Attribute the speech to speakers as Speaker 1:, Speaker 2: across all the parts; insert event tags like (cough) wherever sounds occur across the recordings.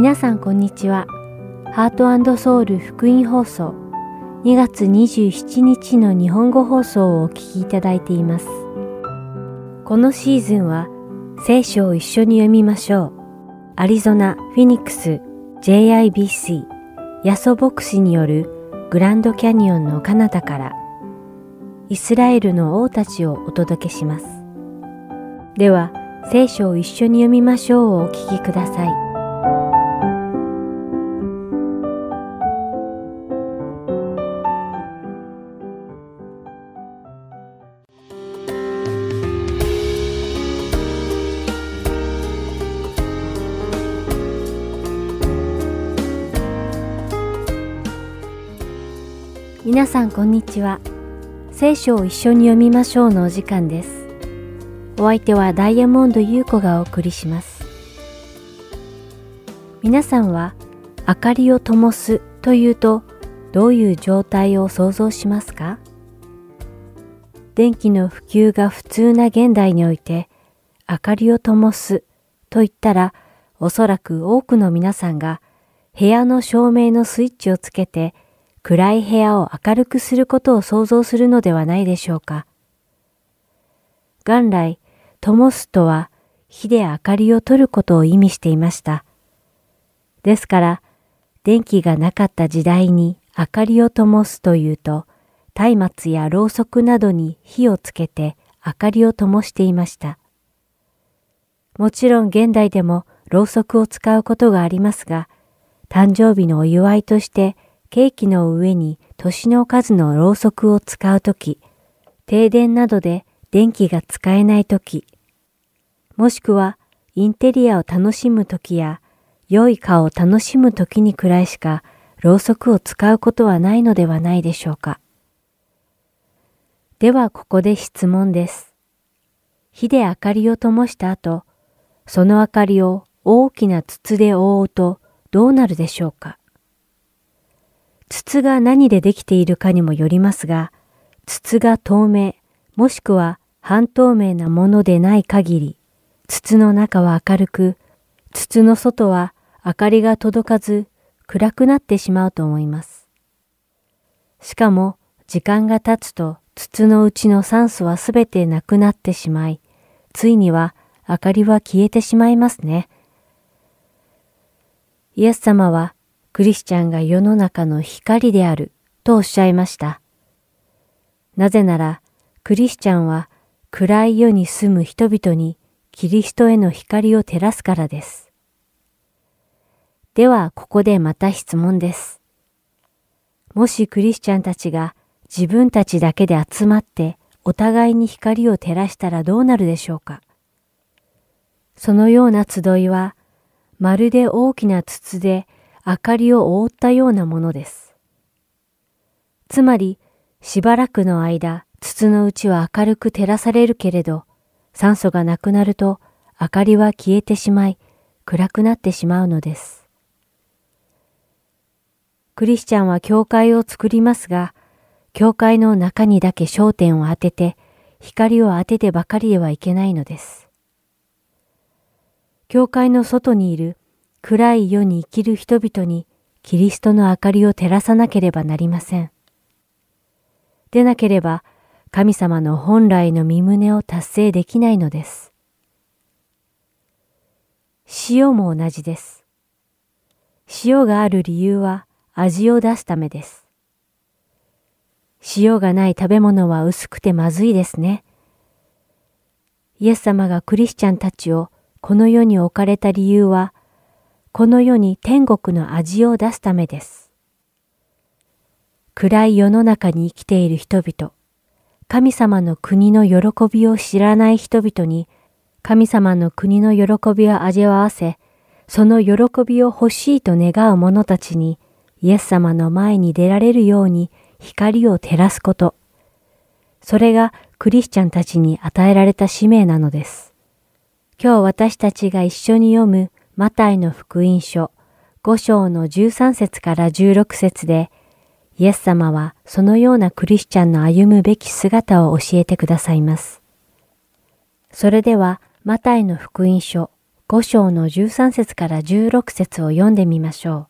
Speaker 1: 皆さんこんにちは。ハートソウル福音放送2月27日の日本語放送をお聞きいただいています。このシーズンは聖書を一緒に読みましょう。アリゾナ・フィニックス JIBC ヤソ牧師によるグランドキャニオンの彼方からイスラエルの王たちをお届けします。では、聖書を一緒に読みましょうをお聞きください。皆さんこんにちは。聖書を一緒に読みましょうのお時間です。お相手はダイヤモンド優子がお送りします。皆さんは明かりを灯すというとどういう状態を想像しますか？電気の普及が普通な現代において明かりを灯すと言ったらおそらく多くの皆さんが部屋の照明のスイッチをつけて暗い部屋を明るくすることを想像するのではないでしょうか。元来、灯すとは火で明かりを取ることを意味していました。ですから、電気がなかった時代に明かりを灯すというと、松明やろうそくなどに火をつけて明かりを灯していました。もちろん現代でもろうそくを使うことがありますが、誕生日のお祝いとしてケーキの上に年の数のろうそくを使うとき、停電などで電気が使えないとき、もしくはインテリアを楽しむときや良い顔を楽しむときにくらいしかろうそくを使うことはないのではないでしょうか。ではここで質問です。火で明かりを灯した後、その明かりを大きな筒で覆うとどうなるでしょうか？筒が何でできているかにもよりますが、筒が透明、もしくは半透明なものでない限り、筒の中は明るく、筒の外は明かりが届かず暗くなってしまうと思います。しかも時間が経つと筒のうちの酸素はすべてなくなってしまい、ついには明かりは消えてしまいますね。イエス様はクリスチャンが世の中の光であるとおっしゃいました。なぜなら、クリスチャンは暗い世に住む人々にキリストへの光を照らすからです。では、ここでまた質問です。もしクリスチャンたちが自分たちだけで集まってお互いに光を照らしたらどうなるでしょうかそのような集いは、まるで大きな筒で明かりを覆ったようなものです。つまり、しばらくの間、筒の内は明るく照らされるけれど、酸素がなくなると明かりは消えてしまい、暗くなってしまうのです。クリスチャンは教会を作りますが、教会の中にだけ焦点を当てて、光を当ててばかりではいけないのです。教会の外にいる暗い世に生きる人々にキリストの明かりを照らさなければなりません。でなければ神様の本来の身旨を達成できないのです。塩も同じです。塩がある理由は味を出すためです。塩がない食べ物は薄くてまずいですね。イエス様がクリスチャンたちをこの世に置かれた理由はこの世に天国の味を出すためです。暗い世の中に生きている人々、神様の国の喜びを知らない人々に、神様の国の喜びを味わわせ、その喜びを欲しいと願う者たちに、イエス様の前に出られるように光を照らすこと。それがクリスチャンたちに与えられた使命なのです。今日私たちが一緒に読むマタイの福音書5章の13節から16節で、イエス様はそのようなクリスチャンの歩むべき姿を教えてくださいます。それでは、マタイの福音書5章の13節から16節を読んでみましょう。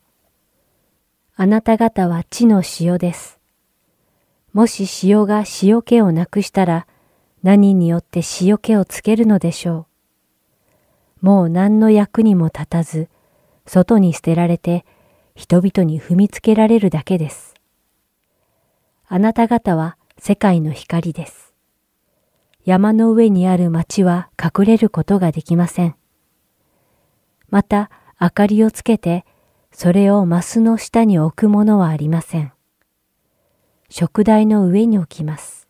Speaker 1: あなた方は地の塩です。もし塩が塩気をなくしたら何によって塩気をつけるのでしょう？もう何の役にも立たず、外に捨てられて人々に踏みつけられるだけです。あなた方は世界の光です。山の上にある町は隠れることができません。また、明かりをつけて、それをマスの下に置くものはありません。食台の上に置きます。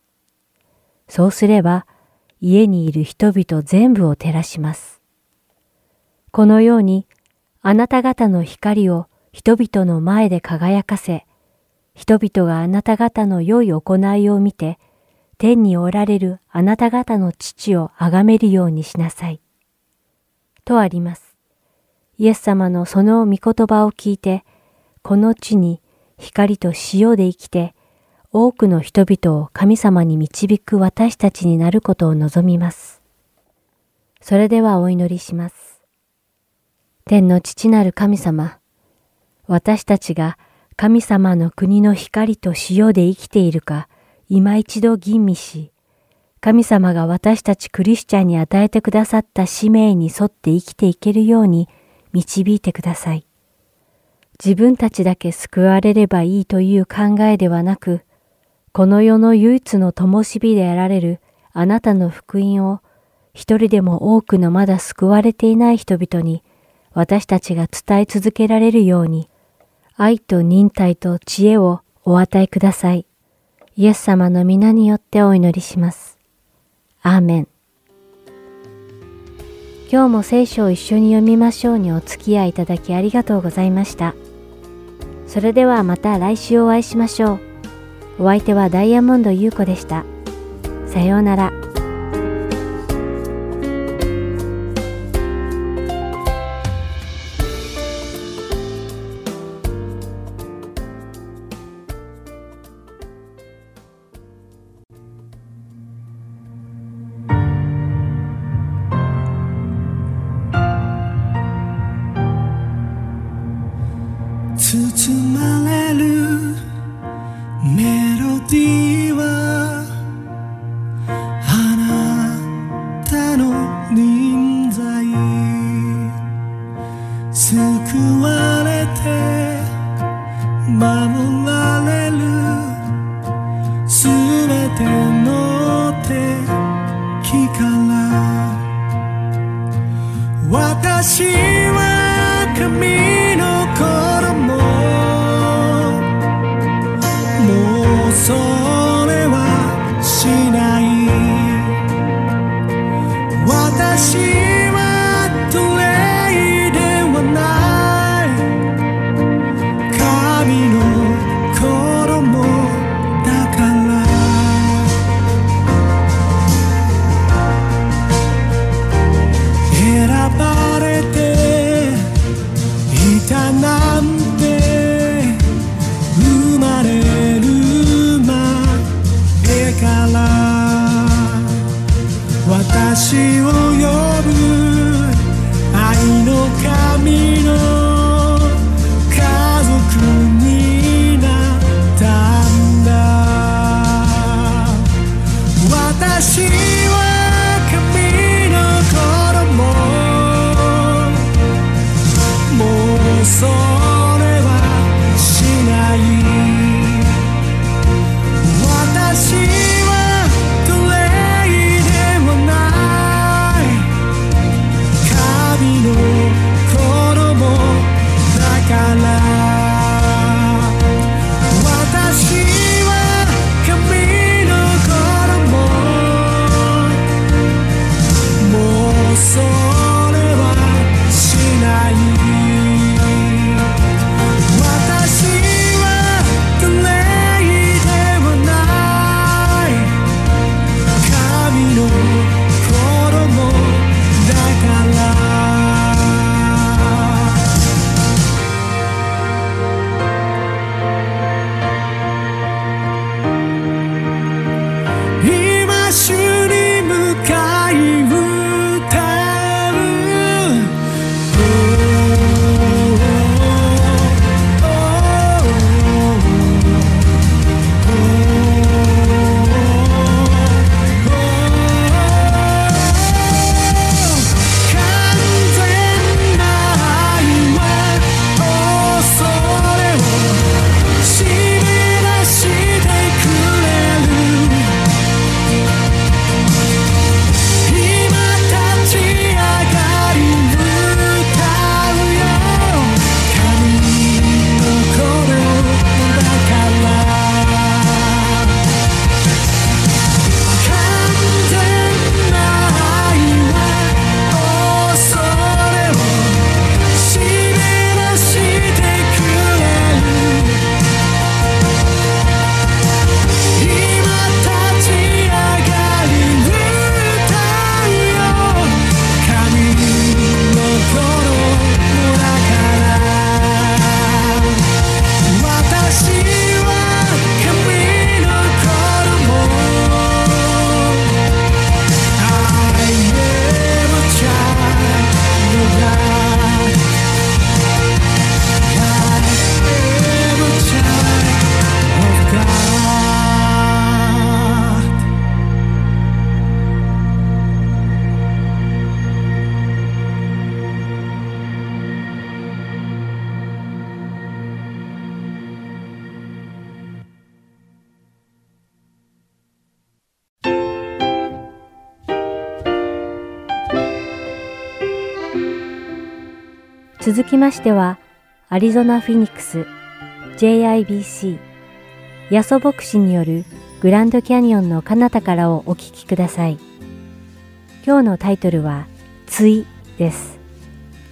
Speaker 1: そうすれば、家にいる人々全部を照らします。このように、あなた方の光を人々の前で輝かせ、人々があなた方の良い行いを見て、天におられるあなた方の父を崇めるようにしなさい。とあります。イエス様のその御言葉を聞いて、この地に光と塩で生きて、多くの人々を神様に導く私たちになることを望みます。それではお祈りします。天の父なる神様、私たちが神様の国の光と塩で生きているか、今一度吟味し、神様が私たちクリスチャンに与えてくださった使命に沿って生きていけるように導いてください。自分たちだけ救われればいいという考えではなく、この世の唯一の灯火であられるあなたの福音を一人でも多くのまだ救われていない人々に私たちが伝え続けられるように愛と忍耐と知恵をお与えください。イエス様の皆によってお祈りします。アーメン。今日も聖書を一緒に読みましょうにお付き合いいただきありがとうございました。それではまた来週お会いしましょう。お相手はダイヤモンド優子でした。さようなら。
Speaker 2: の
Speaker 1: 続きましては、アリゾナ・フィニックス JIBC ヤソ牧師によるグランドキャニオンの彼方からをお聞きください。今日のタイトルは、ついです。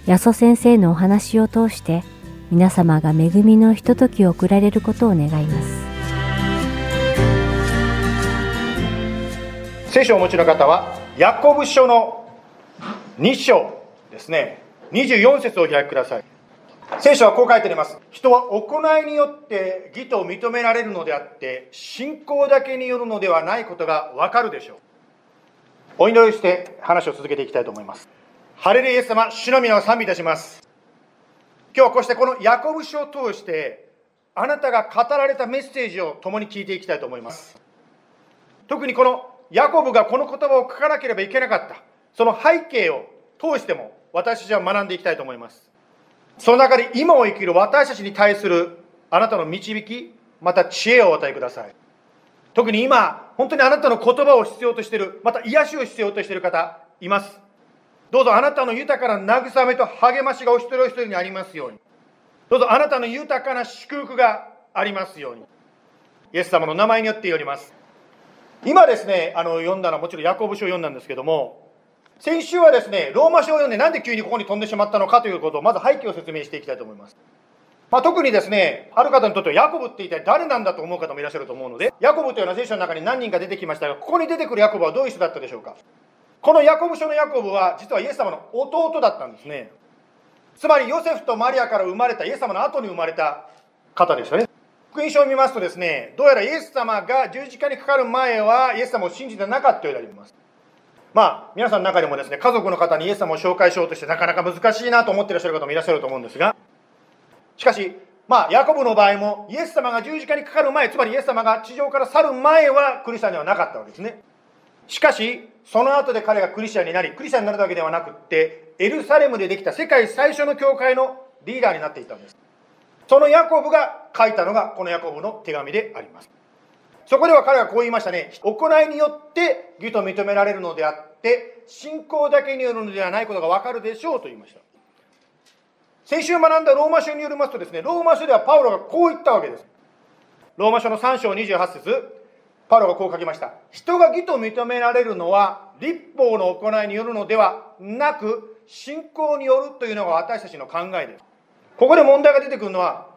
Speaker 1: ヤソ先生のお話を通して皆様が恵みのひとときを送られることを願います。
Speaker 3: 聖書をお持ちの方は、ヤコブ書の2章ですね、24節を開きください。聖書はこう書いてあります。人は行いによって義と認められるのであって、信仰だけによるのではないことがわかるでしょう。お祈りして話を続けていきたいと思います。ハレルイエス様、主の皆を賛美いたします。今日はこうしてこのヤコブ書を通して、あなたが語られたメッセージを共に聞いていきたいと思います。特にこのヤコブがこの言葉を書かなければいけなかった、その背景を通しても私たちは学んでいきたいと思います。その中で今を生きる私たちに対するあなたの導き、また知恵をお与えください。特に今、本当にあなたの言葉を必要としている、また癒しを必要としている方、います。どうぞあなたの豊かな慰めと励ましがお一人お一人にありますように。どうぞあなたの豊かな祝福がありますように。イエス様の名前によっております。今ですね、あの読んだのはもちろんヤコブ書を読んだんですけども、先週はですね、ローマ書を読んでなんで急にここに飛んでしまったのかということをまず背景を説明していきたいと思います。まあ、特にですね、ある方にとってはヤコブって一体誰なんだと思う方もいらっしゃると思うので、ヤコブというのは聖書の中に何人か出てきましたが、ここに出てくるヤコブはどういう人だったでしょうか。このヤコブ書のヤコブは実はイエス様の弟だったんですね。つまりヨセフとマリアから生まれたイエス様の後に生まれた方でしたね。福音書を見ますとですね、どうやらイエス様が十字架にかかる前はイエス様を信じてなかったようであります。まあ、皆さんの中でもですね、家族の方にイエス様を紹介しようとしてなかなか難しいなと思ってらっしゃる方もいらっしゃると思うんですが、しかし、まあ、ヤコブの場合も、イエス様が十字架にかかる前、つまりイエス様が地上から去る前はクリスチャンではなかったわけですね。しかし、その後で彼がクリスチャンになり、クリスチャンになるだけではなくって、エルサレムでできた世界最初の教会のリーダーになっていたんです。そのヤコブが書いたのが、このヤコブの手紙であります。そこでは彼はこう言いましたね。行いによって義と認められるのであって、信仰だけによるのではないことがわかるでしょうと言いました。先週学んだローマ書によりますとですね、ローマ書ではパウロがこう言ったわけです。ローマ書の3章28節パウロがこう書きました。人が義と認められるのは、立法の行いによるのではなく、信仰によるというのが私たちの考えです。ここで問題が出てくるのは、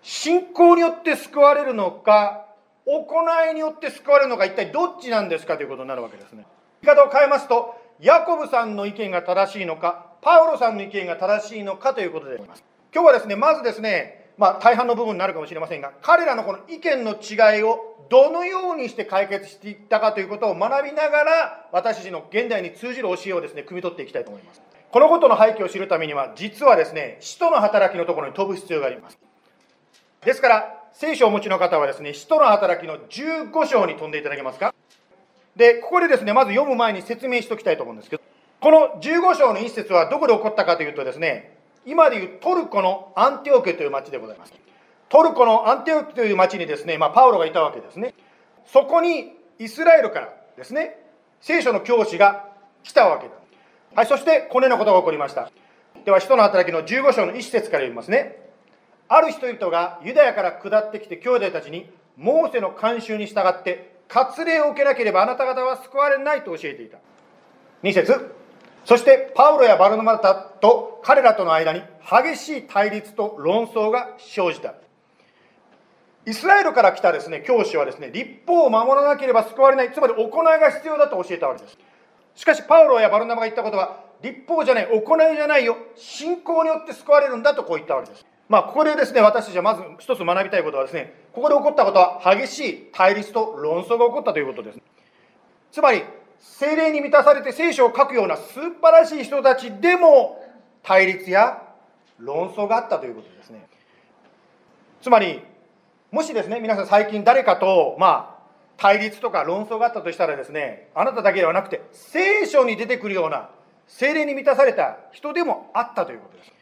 Speaker 3: 信仰によって救われるのか、行いによって救われるのか一体どっちなんですかということになるわけですね。言い方を変えますと、ヤコブさんの意見が正しいのか、パウロさんの意見が正しいのかということであります。今日はですね、まずですね、まあ、大半の部分になるかもしれませんが、彼らのこの意見の違いをどのようにして解決していったかということを学びながら、私たちの現代に通じる教えをですね、汲み取っていきたいと思います。このことの背景を知るためには、実はですね、使徒の働きのところに飛ぶ必要があります。ですから、聖書をお持ちの方はですね、使徒の働きの15章に飛んでいただけますか？で、ここでですね、まず読む前に説明しておきたいと思うんですけど、この15章の一節はどこで起こったかというとですね、今でいうトルコのアンテオケという町でございます。トルコのアンテオケという町にですね、まあ、パウロがいたわけですね。そこにイスラエルからですね、聖書の教師が来たわけだ。はい、そしてこのようなことが起こりました。では、使徒の働きの15章の一節から読みますね。ある人々がユダヤから下ってきて兄弟たちにモーセの慣習に従って割礼を受けなければあなた方は救われないと教えていた。2節。そしてパウロやバルノマタと彼らとの間に激しい対立と論争が生じた。イスラエルから来たですね教師はですね立法を守らなければ救われない。つまり行いが必要だと教えたわけです。しかしパウロやバルナマが言ったことは立法じゃない行いじゃないよ。信仰によって救われるんだとこう言ったわけです。まあ、ここでですね、私たちはまず一つ学びたいことはですね、ここで起こったことは激しい対立と論争が起こったということです。つまり、精霊に満たされて聖書を書くような素晴らしい人たちでも対立や論争があったということですね。つまり、もしですね、皆さん最近誰かと、まあ、対立とか論争があったとしたらですね、あなただけではなくて、聖書に出てくるような精霊に満たされた人でもあったということです。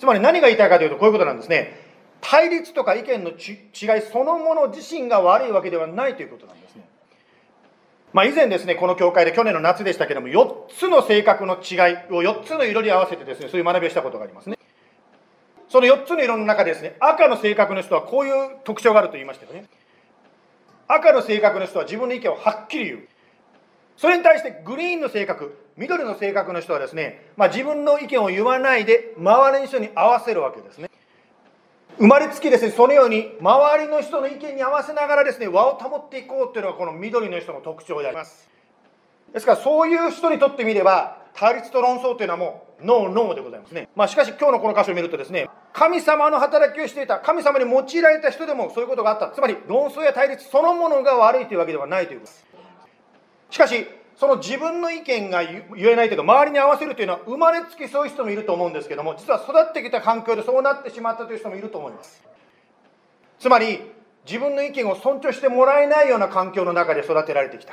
Speaker 3: つまり何が言いたいかというとこういうことなんですね。対立とか意見の違いそのもの自身が悪いわけではないということなんですね。まあ、以前ですね、この教会で去年の夏でしたけども、4つの性格の違いを4つの色に合わせてですね、そういう学びをしたことがありますね。その4つの色の中でですね、赤の性格の人はこういう特徴があると言いましたよね。赤の性格の人は自分の意見をはっきり言う。それに対してグリーンの性格、緑の性格の人はですね、まあ、自分の意見を言わないで周りの人に合わせるわけですね。生まれつきですね、そのように周りの人の意見に合わせながらですね、和を保っていこうというのがこの緑の人の特徴であります。ですからそういう人にとってみれば、対立と論争というのはもうノーノーでございますね。まあしかし今日のこの箇所を見るとですね、神様の働きをしていた、神様に用いられた人でもそういうことがあった。つまり論争や対立そのものが悪いというわけではないということです。しかし、その自分の意見が言えないというか、周りに合わせるというのは生まれつきそういう人もいると思うんですけども、実は育ってきた環境でそうなってしまったという人もいると思います。つまり、自分の意見を尊重してもらえないような環境の中で育てられてきた。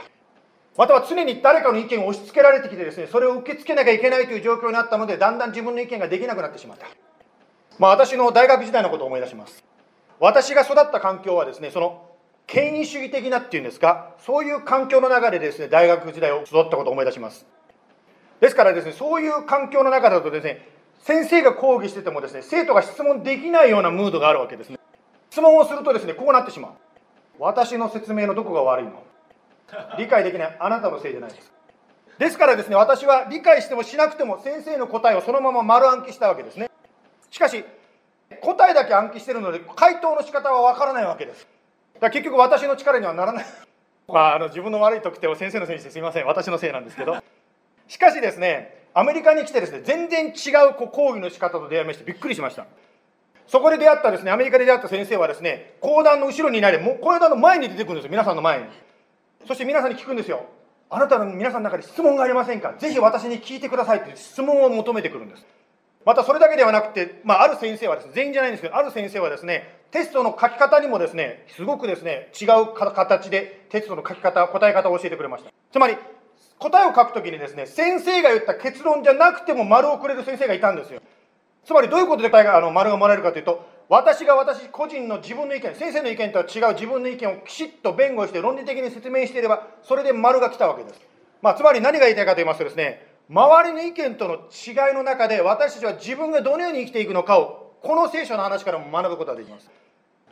Speaker 3: または常に誰かの意見を押し付けられてきてですね、それを受け付けなきゃいけないという状況になったので、だんだん自分の意見ができなくなってしまった。まあ私の大学時代のことを思い出します。私が育った環境はですね、その権威主義的なっていうんですか、そういう環境の中でですね、大学時代を育ったことを思い出します。ですからですね、そういう環境の中だとですね、先生が講義しててもですね、生徒が質問できないようなムードがあるわけですね。質問をするとですね、こうなってしまう。私の説明のどこが悪いの？理解できないあなたのせいじゃないです。ですからですね、私は理解してもしなくても先生の答えをそのまま丸暗記したわけですね。しかし、答えだけ暗記してるので、回答の仕方はわからないわけです。だ結局私の力にはならない。(laughs) まあ、あの自分の悪い特典を先生のせいにしてすみません。私のせいなんですけど。(laughs) しかしですね、アメリカに来てですね、全然違うこう講義の仕方と出会いましてびっくりしました。そこで出会ったですね、アメリカで出会った先生はですね、講談の後ろにいないで、もう講談の前に出てくるんですよ、皆さんの前に。そして皆さんに聞くんですよ。あなたの皆さんの中で質問がありませんか？ぜひ私に聞いてくださいって質問を求めてくるんです。またそれだけではなくて、まあ、ある先生はですね、全員じゃないんですけど、ある先生はですね、テストの書き方にもですね、すごくですね、違う形でテストの書き方、答え方を教えてくれました。つまり、答えを書くときにですね、先生が言った結論じゃなくても丸をくれる先生がいたんですよ。つまりどういうことで答えがあの丸がもらえるかというと、私が私個人の自分の意見、先生の意見とは違う自分の意見をきちっと弁護して論理的に説明していれば、それで丸が来たわけです。まあ、つまり何が言いたいかと言いますとですね、周りの意見との違いの中で私たちは自分がどのように生きていくのかをこの聖書の話からも学ぶことができます。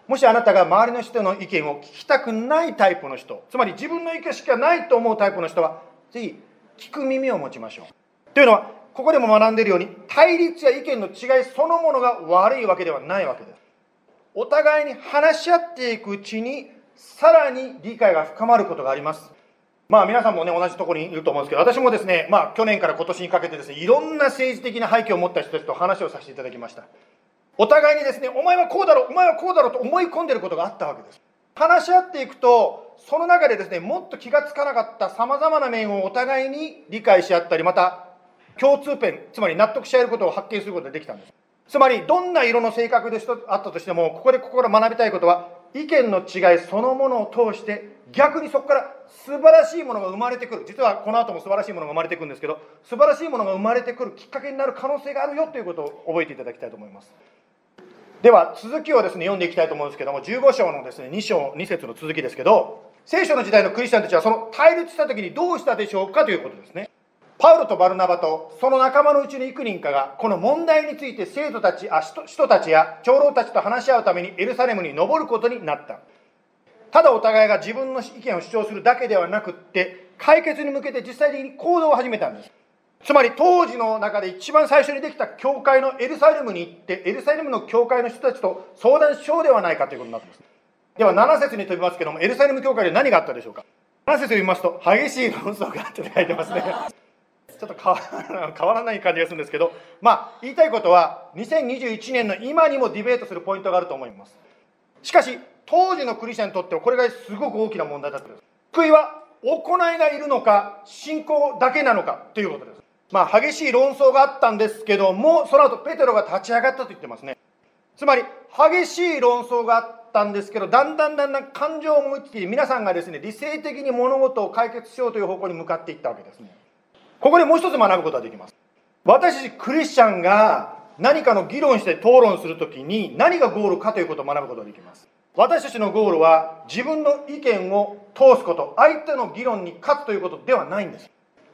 Speaker 3: もしあなたが周りの人の意見を聞きたくないタイプの人つまり自分の意見しかないと思うタイプの人はぜひ聞く耳を持ちましょう。というのはここでも学んでいるように対立や意見の違いそのものが悪いわけではないわけです。お互いに話し合っていくうちにさらに理解が深まることがあります。まあ皆さんもね、同じところにいると思うんですけど、私もですね、まあ去年から今年にかけてですね、いろんな政治的な背景を持った人たちと話をさせていただきました。お互いにですね、お前はこうだろう、お前はこうだろうと思い込んでることがあったわけです。話し合っていくと、その中でですね、もっと気がつかなかった様々な面をお互いに理解し合ったり、また共通点、つまり納得し合えることを発見することができたんです。つまり、どんな色の性格であったとしても、ここでここから学びたいことは、意見の違いそのものを通して逆にそこから素晴らしいものが生まれてくる。実はこの後も素晴らしいものが生まれてくるんですけど素晴らしいものが生まれてくるきっかけになる可能性があるよということを覚えていただきたいと思います。では続きをですね読んでいきたいと思うんです。けども15章のですね2章2節の続きですけど聖書の時代のクリスチャンたちはその対立した時にどうしたでしょうかということですね。パウロとバルナバとその仲間のうちの幾人かがこの問題について生徒たちあ人たちや長老たちと話し合うためにエルサレムに登ることになった。ただお互いが自分の意見を主張するだけではなくって解決に向けて実際的に行動を始めたんです。つまり当時の中で一番最初にできた教会のエルサレムに行ってエルサレムの教会の人たちと相談しようではないかということになっています。では7節に飛びますけどもエルサレム教会で何があったでしょうか。7節を読みますと激しい論争があって書いてますね。ちょっと変わらない感じがするんですけど、まあ、言いたいことは、2021年の今にもディベートするポイントがあると思います。しかし、当時のクリスチャンにとっては、これがすごく大きな問題だったんです。救いは、行いがいるのか、信仰だけなのかということです。まあ、激しい論争があったんですけども、その後、ペテロが立ち上がったと言ってますね。つまり、激しい論争があったんですけど、だんだんだんだん感情を思いつき、皆さんがですね、理性的に物事を解決しようという方向に向かっていったわけですね。ここでもう一つ学ぶことができます。私たちクリスチャンが何かの議論して討論するときに何がゴールかということを学ぶことができます。私たちのゴールは自分の意見を通すこと、相手の議論に勝つということではないんです。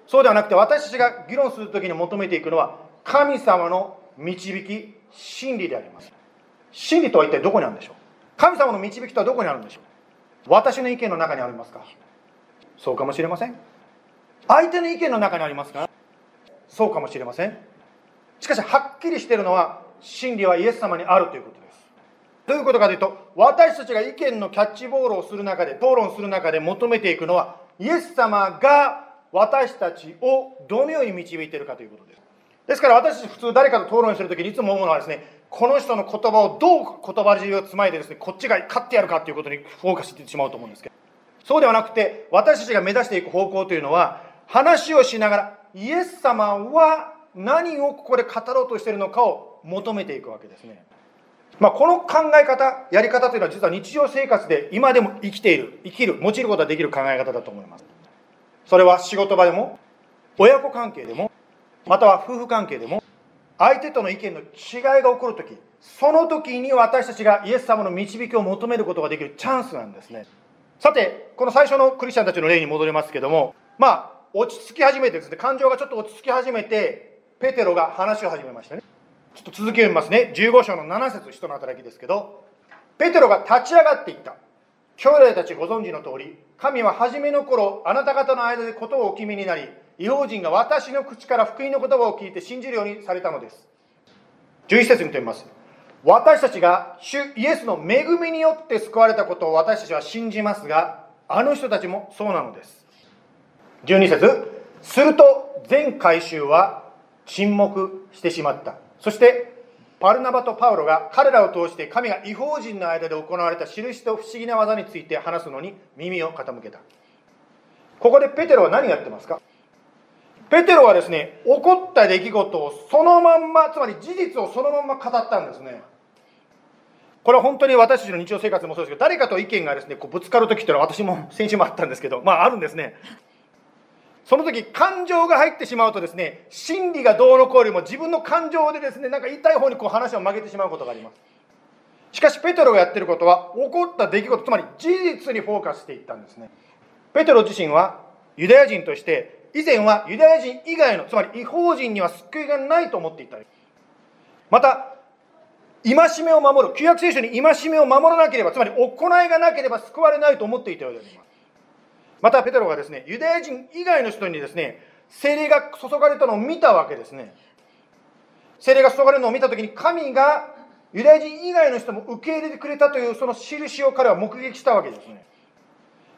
Speaker 3: そうではなくて私たちが議論するときに求めていくのは神様の導き真理であります真理とは一体どこにあるんでしょう？神様の導きとはどこにあるんでしょう？私の意見の中にありますか？そうかもしれません相手の意見の中にありますか？そうかもしれません。しかしはっきりしているのは真理はイエス様にあるということです。どういうことかというと私たちが意見のキャッチボールをする中で討論する中で求めていくのはイエス様が私たちをどのように導いているかということです。ですから私たち普通誰かと討論するときにいつも思うのはですねこの人の言葉をどう言葉尻をつまいでですねこっちが勝ってやるかということにフォーカスしてしまうと思うんですけど。そうではなくて私たちが目指していく方向というのは話をしながらイエス様は何をここで語ろうとしているのかを求めていくわけですね。まあ、この考え方、やり方というのは実は日常生活で今でも生きている、生きる、用いることができる考え方だと思います。それは仕事場でも、親子関係でも、または夫婦関係でも、相手との意見の違いが起こるとき、その時に私たちがイエス様の導きを求めることができるチャンスなんですね。さて、この最初のクリスチャンたちの例に戻りますけども、まあ、落ち着き始めてですね、感情がちょっと落ち着き始めて、ペテロが話を始めましたね。ちょっと続きを読みますね。15章の7節人の働きですけど、ペテロが立ち上がっていった。兄弟たちご存知の通り、神は初めの頃、あなた方の間でことをお決めになり、違法人が私の口から福音の言葉を聞いて信じるようにされたのです。11節にとります。私たちが主イエスの恵みによって救われたことを私たちは信じますが、あの人たちもそうなのです。12節。すると全回収は沈黙してしまった。そしてパルナバとパウロが彼らを通して神が違法人の間で行われた印と不思議な技について話すのに耳を傾けた。ここでペテロは何やってますか？ペテロはですね起こった出来事をそのまんまつまり事実をそのまんま語ったんですね。これは本当に私たちの日常生活もそうですけど誰かと意見がですねこうぶつかる時っていうのは私も先週もあったんですけどまああるんですね。その時感情が入ってしまうとですね真理がどうのこうよりも自分の感情でですねなんか言いたい方にこう話を曲げてしまうことがあります。しかしペテロがやってることは起こった出来事つまり事実にフォーカスしていったんですね。ペテロ自身はユダヤ人として以前はユダヤ人以外のつまり違法人には救いがないと思っていた。また戒めを守る旧約聖書に戒めを守らなければつまり行いがなければ救われないと思っていたようであります。またペテロがですねユダヤ人以外の人にですね精霊が注がれたのを見たわけですね。精霊が注がれるのを見た時に神がユダヤ人以外の人も受け入れてくれたというその印を彼は目撃したわけですね。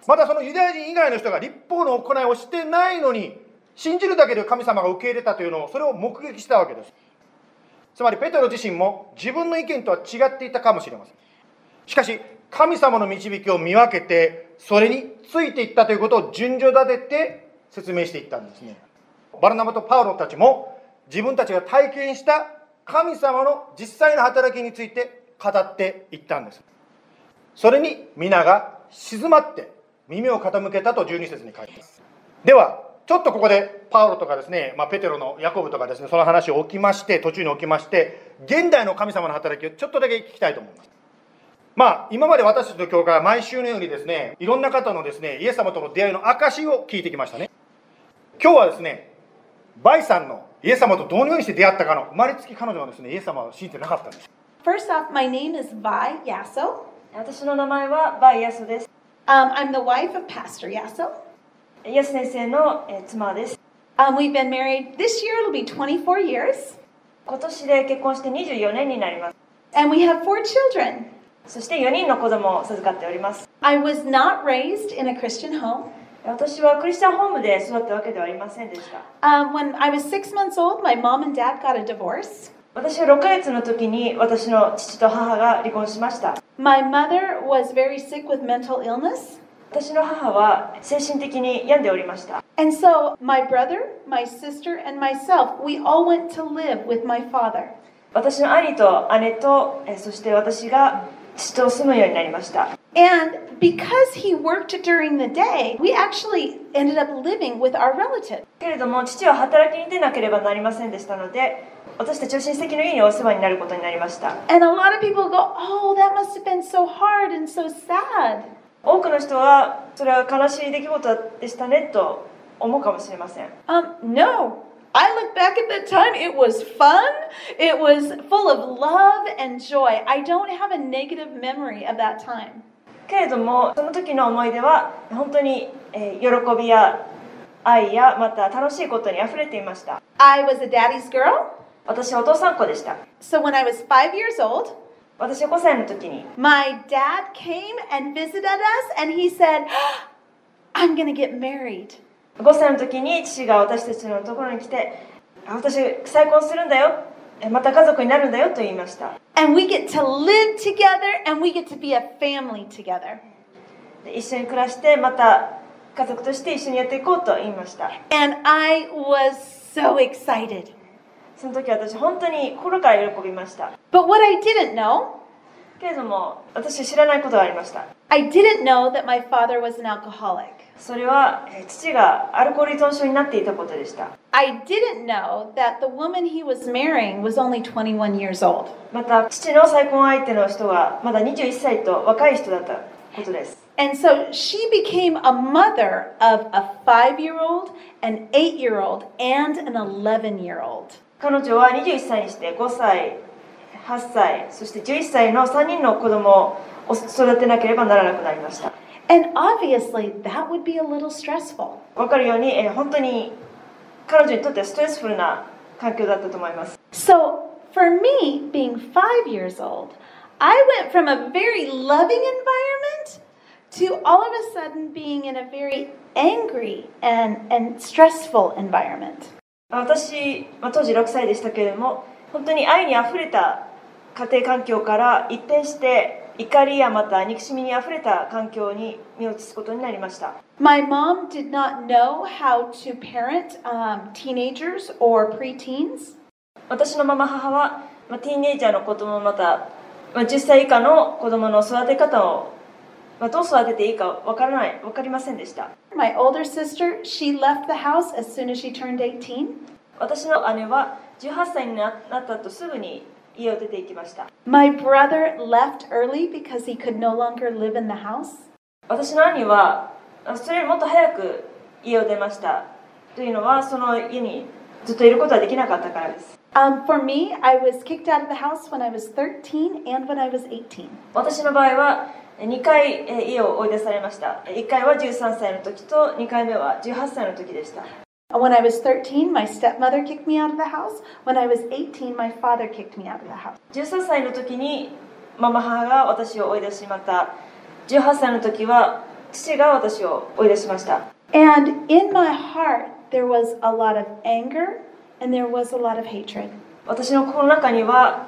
Speaker 3: またそのユダヤ人以外の人が立法の行いをしてないのに信じるだけで神様が受け入れたというのをそれを目撃したわけです。つまりペテロ自身も自分の意見とは違っていたかもしれません。しかし神様の導きを見分けてそれについていったということを順序立てて説明していったんですね。バルナバとパウロたちも自分たちが体験した神様の実際の働きについて語っていったんです。それに皆が静まって耳を傾けたと12節に書いてます。ではちょっとここでパウロとかですね、まあ、ペテロのヤコブとかですねその話を置きまして途中に置きまして現代の神様の働きをちょっとだけ聞きたいと思います。まあ、今まで私たちの教会は毎週のようにですね、いろんな方のですね、イエス様との出会いの証を聞いてきましたね。今日はですね、バイさんのイエス様とどのようにして出会ったかの生まれつき彼女はですね、イエス様を信じてなかったんです。
Speaker 4: First off, my name is Vi Yasso.
Speaker 5: 私の名前はバイヤソです。
Speaker 4: Um, I'm the wife of Pastor Yasso.
Speaker 5: ヤス先生の妻です。
Speaker 4: Um, we've been married, this year it'll be 24 years.
Speaker 5: 今年で結婚して24年になります。
Speaker 4: And we have four children.
Speaker 5: そして4人の子供を授かっております。
Speaker 4: I was not raised in a Christian home.
Speaker 5: 私はクリスチャンホームで育ったわけではありませんでした。
Speaker 4: Um, when I was six months old, my mom and dad got a divorce.
Speaker 5: 私は6ヶ月の時に私の父と母が離婚しました。
Speaker 4: My mother was very sick with mental illness.
Speaker 5: 私の母は精神的に病んでおりました。
Speaker 4: And so, my brother, my sister, and myself, we all went to live with my father.
Speaker 5: 私の兄と姉と、そして私が父と住むようになりました。
Speaker 4: And because he worked during the day, we actually ended up living with our relative.
Speaker 5: けれども父は働きに出なければなりませんでしたので、私たちは親戚の家にお世話になることになりました。
Speaker 4: And a lot of people go, oh, that must have been so hard and so sad.
Speaker 5: 多くの人はそれは悲しい出来事でしたねと思うかもしれません。
Speaker 4: Um, no. I look back at that time, it was fun. It was full of love and joy. I don't have a negative memory of that time.
Speaker 5: けれどもその時の思い出は本当に、えー喜びや愛やまた楽しいことにあふれていました
Speaker 4: I was a daddy's girl.
Speaker 5: 私はお父さん子でした
Speaker 4: So when I was five years old,
Speaker 5: 私は5歳の時に
Speaker 4: my dad came and visited us and he said, (gasps) I'm going to get married.
Speaker 5: 5歳の時に父が私たちのところに来てあ私再婚するんだよえまた家族になるんだよと言いました
Speaker 4: And we get to live together and we get to be a family together.
Speaker 5: で一緒に暮らしてまた家族として一緒にやっていこうと言いました
Speaker 4: And I was so excited.
Speaker 5: その時私本当に心から喜びました
Speaker 4: But what I didn't know,
Speaker 5: けれども私知らないことがありました
Speaker 4: I didn't know that my father was an alcoholic.
Speaker 5: それはえー父がアルコール依存症になっていたことでした
Speaker 4: I didn't know that the woman he was marrying was only 21 years old.
Speaker 5: また父の再婚相手の人がまだ21歳と若い人だったことです
Speaker 4: And so she became a mother of a five year old, an eight year old, and an 11 year old.
Speaker 5: 彼女は21歳にして5歳8歳そして11歳の3人の子供を育てなければならなくなりました
Speaker 4: And obviously, that would be a little stressful.
Speaker 5: わかるように、えー本当に彼女にとってはストレスフルな環境だったと思います
Speaker 4: So, for me, being five years old, I went from a very loving environment to all of a sudden being in a very angry and, and stressful environment.
Speaker 5: 私、まあ、当時6歳でしたけれども本当に愛にあふれた家庭環境から一転して 怒りやまた憎しみにあふれた環境に身を移すことになりました
Speaker 4: My mom did not know how to parent um, teenagers or preteens.
Speaker 5: 私のママ母は、まあ、ティーンエイジャーの子供また、まあ、10歳以下の子供の育て方を、まあ、どう育てていいかわからないわかりませんでした
Speaker 4: My older sister, she left the house as soon as she turned 18.
Speaker 5: 私の姉は18歳にななったとすぐに家を出て行きました
Speaker 4: My brother left early because he could no longer live in the house.
Speaker 5: 私の兄はあそれよりもっと早く家を出ましたというのはその家にずっといることはできなかったからです
Speaker 4: Um, for me, I was kicked out of the house when I was 13 and when I was 18.
Speaker 5: 私の場合は2回えー家を追い出されました1回は13歳の時と2回目は18歳の時でした
Speaker 4: When I was 13, my stepmother kicked me out of the house. When I was 18, my father kicked me out of the house.
Speaker 5: 13歳の時にママ母が私を追い出しまた18歳の時は父が私を追い出しました
Speaker 4: And in my heart, there was a lot of anger and there was a lot of hatred.
Speaker 5: 私の心の中には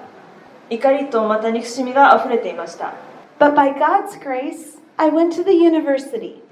Speaker 5: 怒りとまた憎しみが溢れていました
Speaker 4: But by God's grace, I went to the university.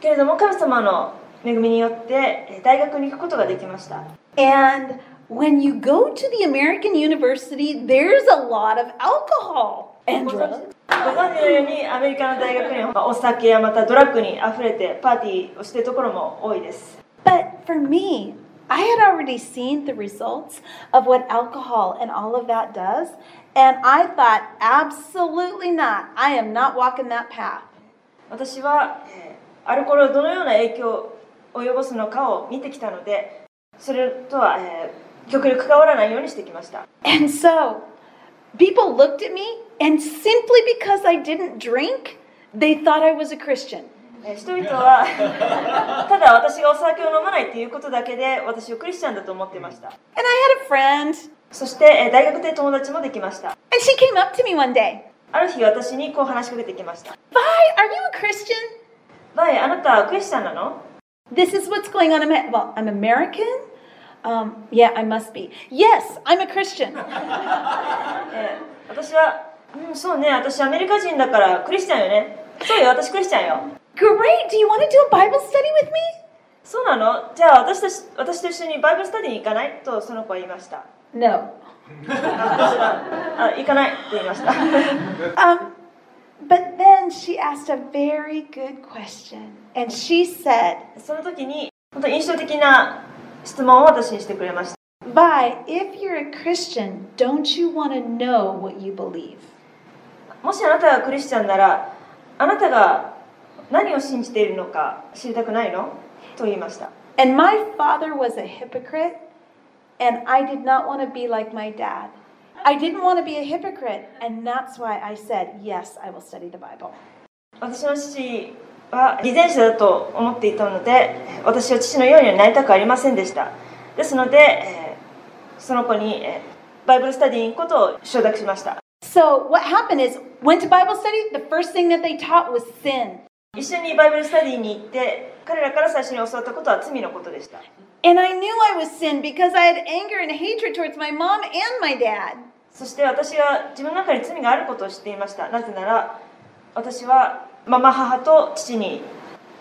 Speaker 5: けれども神様の 恵みによってえー大学に行くことができました
Speaker 4: And when you go to the American university, there's a lot of alcohol and
Speaker 5: ご
Speaker 4: drugs.
Speaker 5: 存知のようにアメリカの大学にはお酒やまたドラッグにあふれてパーティーをしているところも多いです
Speaker 4: But for me, I had already seen the results of what alcohol and all of that does. And I thought, absolutely not. I am not walking that path.
Speaker 5: 私は、えーアルコールがどのような影響を 及ぼすのかを見てきたのでそれとは、えー極力関わらないようにしてきました
Speaker 4: And so people looked at me, and simply because I didn't drink, they thought I was a Christian.
Speaker 5: えー人々はただ私がお酒を飲まないということだけで私をクリスチャンだと思ってました
Speaker 4: And I had a friend,
Speaker 5: そして、えー大学で友達もできました
Speaker 4: and she came up to me one day.
Speaker 5: ある日私にこう話しかけてきました
Speaker 4: Vi, are you a Christian?
Speaker 5: バイあなたクリスチャンなの
Speaker 4: This is what's going on. in Amer- Well, I'm American. Um, yeah, I must be. Yes, I'm a Christian. (laughs)
Speaker 5: えー私は、うん、そうね、私アメリカ人だからクリスチャンよね。そうよ、私クリスチャンよ。
Speaker 4: Great. Do you want to do a Bible study with me?
Speaker 5: そうなのじゃあ私たち私と一緒にバイブルスタディに行かないとその子は言いました。
Speaker 4: No.
Speaker 5: あ(laughs) 私はあ行かないって言いました。
Speaker 4: Um, (laughs) but then she asked a very good question, and she said,
Speaker 5: その時に本当に印象的な質問を私にしてくれました。
Speaker 4: Vi, if you're a Christian, don't you want to know what you believe?
Speaker 5: もしあなたがクリスチャンなら、あなたが何を信じているのか知りたくないのと言いました。
Speaker 4: And my father was a hypocrite. and I did not want to be like my dad. I didn't want to be a hypocrite, and that's why I said, Yes, I will study the Bible.
Speaker 5: 私の父 は偽善者だと思っていたので私は父のようにはなりたくありませんでしたですので、えーその子に、えーバイブルスタディに行くことを承諾しました
Speaker 4: So, what happened is, went to Bible study, the first thing that they taught was sin.
Speaker 5: 一緒にバイブルスタディに行って彼らから最初に教わったことは罪のことでした
Speaker 4: And I knew I was sin because I had anger and hatred towards my mom and my dad.
Speaker 5: そして私は自分の中に罪があることを知っていましたなぜなら私はママ母と父に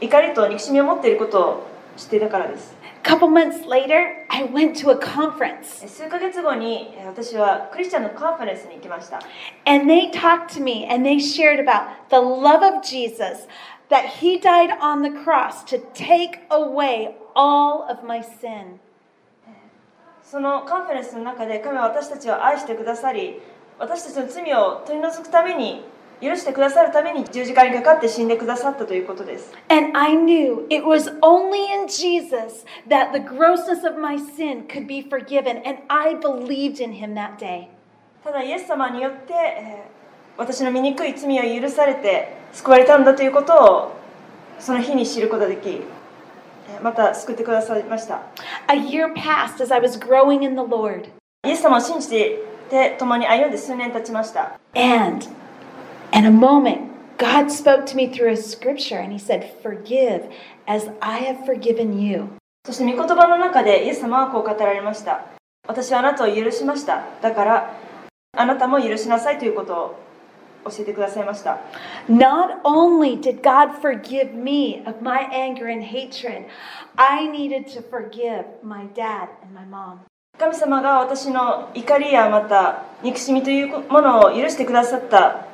Speaker 5: 怒りと憎しみを持っていることを知っていたからです
Speaker 4: couple months later, I went to a conference
Speaker 5: 数ヶ月後にえー私はクリスチャンのカンファレンスに行きました
Speaker 4: and they talked to me and they shared about the love of Jesus, that he died on the cross to take away all of my sin.
Speaker 5: そのカンファレンスの中で神は私たちを愛してくださり私たちの罪を取り除くために許してくださるために十字架にかかって死んでくださったということです
Speaker 4: And I knew it was only in Jesus that the grossness of my sin could be forgiven, and I believed in him that day.
Speaker 5: ただイエス様によって、えー私の醜い罪を許されて救われたんだということをその日に知ることができえーまた救ってくださいました
Speaker 4: A year passed as I was growing in the Lord,
Speaker 5: イエス様を信じて共に歩んで数年経ちました
Speaker 4: and in a moment, God spoke to me through a scripture, and he said, Forgive as I have forgiven you.
Speaker 5: そして御言葉の中でイエス様はこう語られました私はあなたを許しましただからあなたも許しなさいということを教えてくださいました
Speaker 4: Not only did God forgive me of my anger and hatred, I needed to forgive my dad and my mom.
Speaker 5: 神様が私の怒りやまた憎しみというものを許してくださった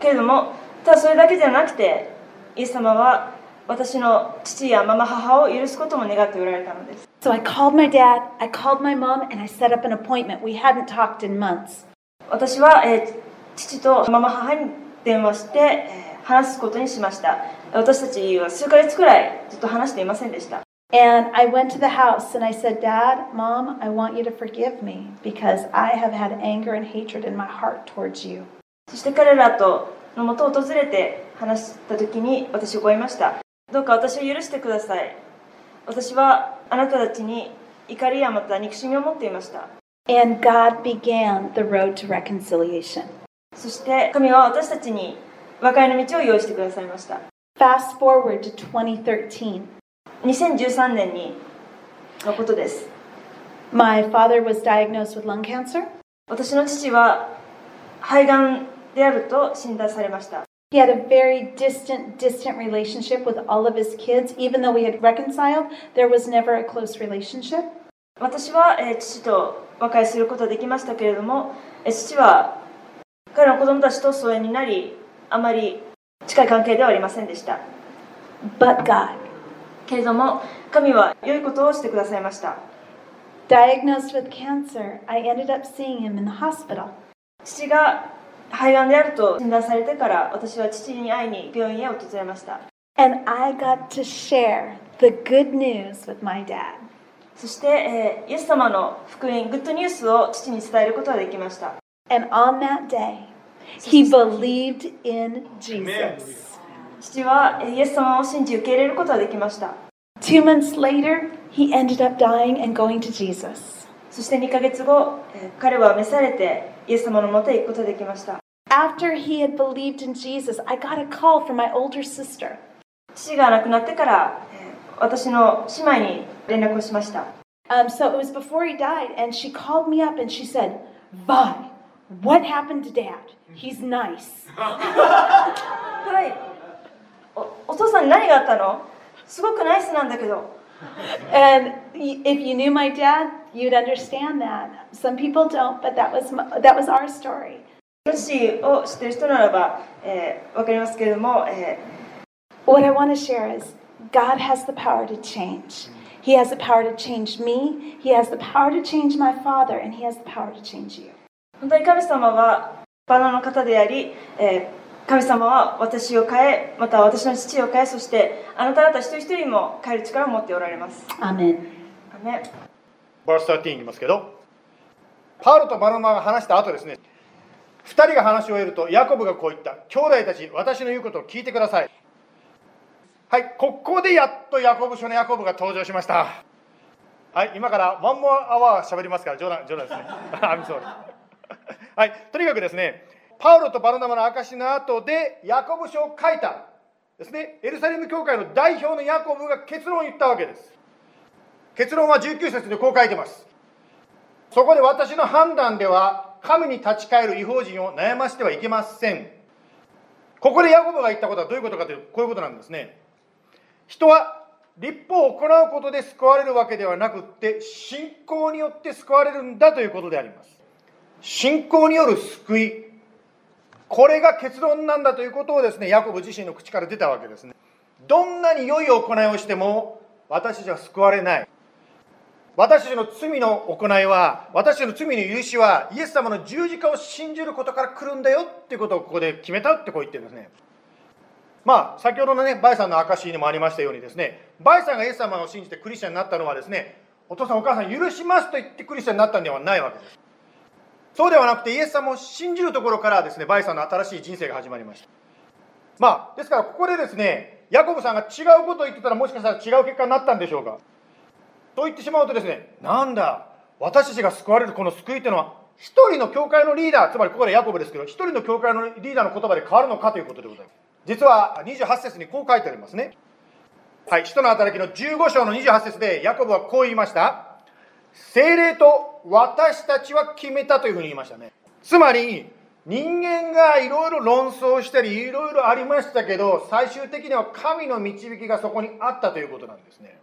Speaker 5: けれどもただそれだけじゃなくてイエス様は私の父やママ母を許すことも願っておられたのです
Speaker 4: So I called my dad, I called my mom, and I set up an appointment. We hadn't talked in months.
Speaker 5: 私は、えー父とママ母に電話して、えー話すことにしました私たちは数ヶ月くらいずっと話していませんでした
Speaker 4: And I went to the house and I said, Dad, Mom, I want you to forgive me because I have had anger and hatred in my heart towards you.
Speaker 5: そして彼らとのもとを訪れて話した時に私はこう言いましたどうか私を許してください私はあなたたちに怒りやまた憎しみを持っていました
Speaker 4: And God began the road to reconciliation.
Speaker 5: そして神は私たちに和解の道を用意してくださいました
Speaker 4: Fast forward to 2013.
Speaker 5: 2013年にのことです
Speaker 4: My father was diagnosed with lung cancer.
Speaker 5: 私の父は肺がんであると診断されました
Speaker 4: He had a very distant, distant relationship with all of his kids. Even though we had reconciled, there was never a close relationship.
Speaker 5: 私は、えー父と和解することはできましたけれども、えー父は彼の子供たちと疎遠になりあまり近い関係ではありませんでした
Speaker 4: But God,
Speaker 5: けれども神は良いことをしてくださいました
Speaker 4: diagnosed with cancer, I ended up seeing him in the hospital.
Speaker 5: 父が肺がんであると診断されてから私は父に会いに病院へ訪れました
Speaker 4: And I got to share the good news with my dad.
Speaker 5: そして、えーイエス様の福音グッドニュースを父に伝えることができました
Speaker 4: And on that day, he believed in Jesus.
Speaker 5: 父はえーイエス様を信じ受け入れることができました
Speaker 4: Two months later, he ended up dying and going to Jesus.
Speaker 5: そして2ヶ月後、えー彼は召されてイエス様のもとへ行くことができました
Speaker 4: After he had believed in Jesus, I got a call from my older sister.
Speaker 5: 父が亡くなってから、えー私の姉妹に連絡をしました
Speaker 4: Um, so it was before he died, and she called me up and she said, Vi, what happened to dad? He's nice. (laughs)
Speaker 5: はいおお父さんに何があったのすごくナイスなんだけど
Speaker 4: And y- if you knew my dad, you'd understand that. Some people don't, but that was, my, that was our story.
Speaker 5: 父を知ってる人ならば、えーわかりますけれども、え
Speaker 4: What I want to share is God has the power to change. He has the power to change me, He has the power to change my father, and He has the power to change you.
Speaker 5: ー本当に神様はバナの方であり、えー 神様は私を変えまた私の父を変えそしてあなた方一人一人も変える力を持っておられます
Speaker 4: Amen.
Speaker 5: アメン
Speaker 3: バース13言いますけど、パウロとバナマが話した後ですね、2人が話を終えると、ヤコブがこう言った、兄弟たち、私の言うことを聞いてください。はい、ここでやっとヤコブ書のヤコブが登場しました。はい、今からワンモアアワー喋りますから、冗談冗談ですね。(laughs) はい、とにかくですね、パウロとバルナマの証の後で、ヤコブ書を書いたですね、エルサレム教会の代表のヤコブが結論を言ったわけです。結論は19節でこう書いてます。そこで私の判断では、神に立ち返る違法人を悩ましてはいけません。ここでヤコブが言ったことはどういうことかというと、こういうことなんですね。人は立法を行うことで救われるわけではなくって信仰によって救われるんだということであります信仰による救いこれが結論なんだということをですねヤコブ自身の口から出たわけですね。どんなに良い行いをしても私たちは救われない。私たちの罪の行いは私たちの罪の許しはイエス様の十字架を信じることから来るんだよっていうことをここで決めたってこう言ってるんですね。まあ、先ほどのね、バイさんの証にもありましたようにですね、バイさんがイエス様を信じてクリスチャンになったのはですね、お父さんお母さん許しますと言ってクリスチャンになったんではないわけです。そうではなくて、イエス様を信じるところからですね、バイさんの新しい人生が始まりました。まあ、ですからここでですね、ヤコブさんが違うことを言ってたらもしかしたら違う結果になったんでしょうか。と言ってしまうとですね、なんだ、私たちが救われるこの救いというのは、一人の教会のリーダー、つまりここでヤコブですけど、一人の教会のリーダーの言葉で変わるのかということでございます。実は28節にこう書いてありますね。はい、使徒の働きの15章の28節で、ヤコブはこう言いました。精霊と私たちは決めたというふうに言いましたね。つまり、人間がいろいろ論争したり、いろいろありましたけど、最終的には神の導きがそこにあったということなんですね。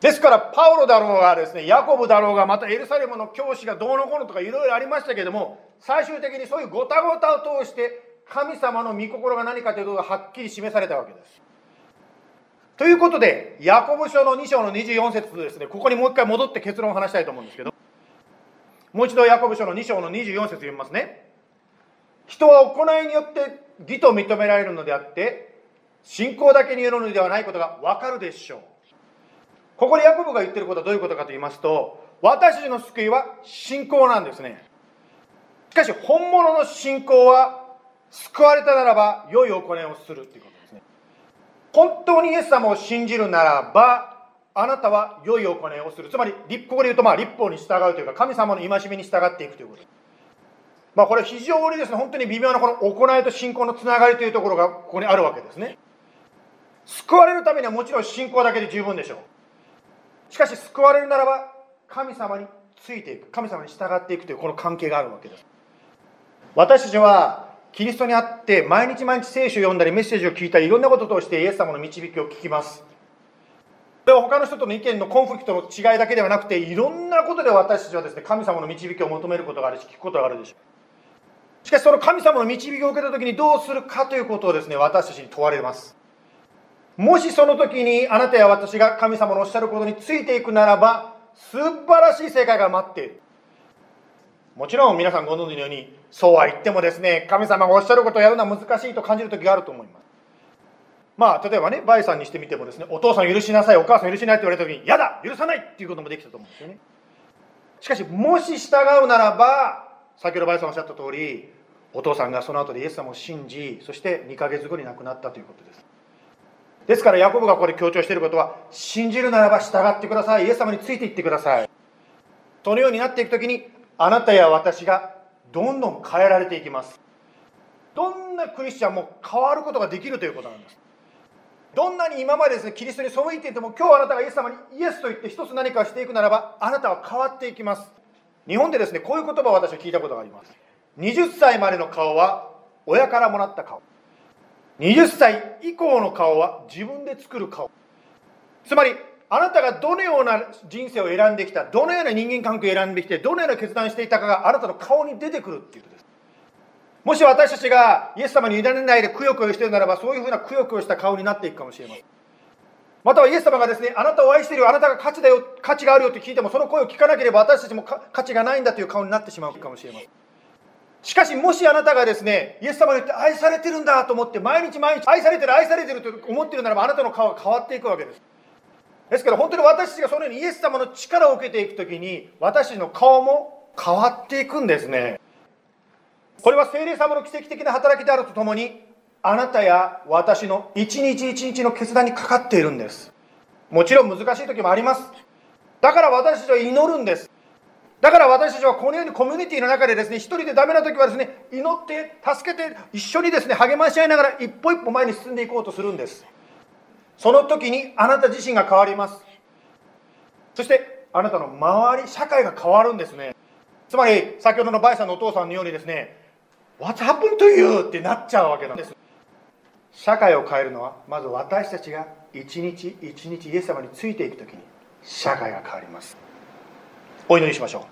Speaker 3: ですから、パウロだろうがですね、ヤコブだろうが、またエルサレムの教師がどうのこうのとかいろいろありましたけども、最終的にそういうごたごたを通して、神様の御心が何かということがはっきり示されたわけです。ということで、ヤコブ書の2章の24節ですね、ここにもう一回戻って結論を話したいと思うんですけど、もう一度ヤコブ書の2章の24節読みますね。人は行いによって義と認められるのであって、信仰だけによるのではないことがわかるでしょう。ここでヤコブが言ってることはどういうことかと言いますと、私たちの救いは信仰なんですね。しかし、本物の信仰は救われたならば良い行いをするということですね本当にイエス様を信じるならばあなたは良い行いをする。つまり立法で言うとまあ立法に従うというか神様の戒めに従っていくということ。まあこれ非常にですね本当に微妙なこの行いと信仰のつながりというところがここにあるわけですね。救われるためにはもちろん信仰だけで十分でしょう。しかし救われるならば神様についていく。神様に従っていくというこの関係があるわけです。私たちはキリストにあって毎日毎日聖書を読んだりメッセージを聞いたりいろんなことを通してイエス様の導きを聞きます。では他の人との意見のコンフリクトの違いだけではなくていろんなことで私たちはですね神様の導きを求めることがあるし聞くことがあるでしょう。しかしその神様の導きを受けた時にどうするかということをですね私たちに問われます。もしその時にあなたや私が神様のおっしゃることについていくならば素晴らしい世界が待っている。もちろん皆さんご存知のようにそうは言ってもですね神様がおっしゃることをやるのは難しいと感じる時があると思います。まあ例えばねバイさんにしてみてもですねお父さん許しなさいお母さん許しなさいって言われた時に嫌だ許さないっていうこともできたと思うんですよね。しかしもし従うならば先ほどバイさんおっしゃった通りお父さんがその後でイエス様を信じそして2ヶ月後に亡くなったということです。ですからヤコブがここで強調していることは信じるならば従ってくださいイエス様についていってください。そのようになっていく時にあなたや私がどんどん変えられていきます。どんなクリスチャンも変わることができるということなんです。どんなに今までですねキリストに背いていても今日あなたがイエス様にイエスと言って一つ何かをしていくならばあなたは変わっていきます。日本でですねこういう言葉を私は聞いたことがあります。20歳までの顔は親からもらった顔。20歳以降の顔は自分で作る顔。つまりあなたがどのような人生を選んできた、どのような人間関係を選んできて、どのような決断していたかがあなたの顔に出てくるっていうことです。もし私たちがイエス様に委ねないでくよくよしているならば、そういうふうなくよくよした顔になっていくかもしれません。またはイエス様がですね、あなたを愛しているよあなたが価値だよ、価値があるよって聞いても、その声を聞かなければ私たちも価値がないんだという顔になってしまうかもしれません。しかし、もしあなたがですね、イエス様によって愛されてるんだと思って、毎日毎日愛されてる、愛されてると思ってるならば、あなたの顔が変わっていくわけです。ですから本当に私たちがそのようにイエス様の力を受けていくときに私たちの顔も変わっていくんですねこれは聖霊様の奇跡的な働きであるとともにあなたや私の一日一日の決断にかかっているんです。もちろん難しい時もあります。だから私たちは祈るんです。だから私たちはこのようにコミュニティの中でですね一人でダメな時はですね祈って助けて一緒にですね励まし合いながら一歩一歩前に進んでいこうとするんです。その時にあなた自身が変わります。そしてあなたの周り社会が変わるんですね。つまり先ほどのバイさんのお父さんのようにですね What's happened to you? ってなっちゃうわけなんです。社会を変えるのはまず私たちが一日一日イエス様についていく時に社会が変わります。お祈りしましょ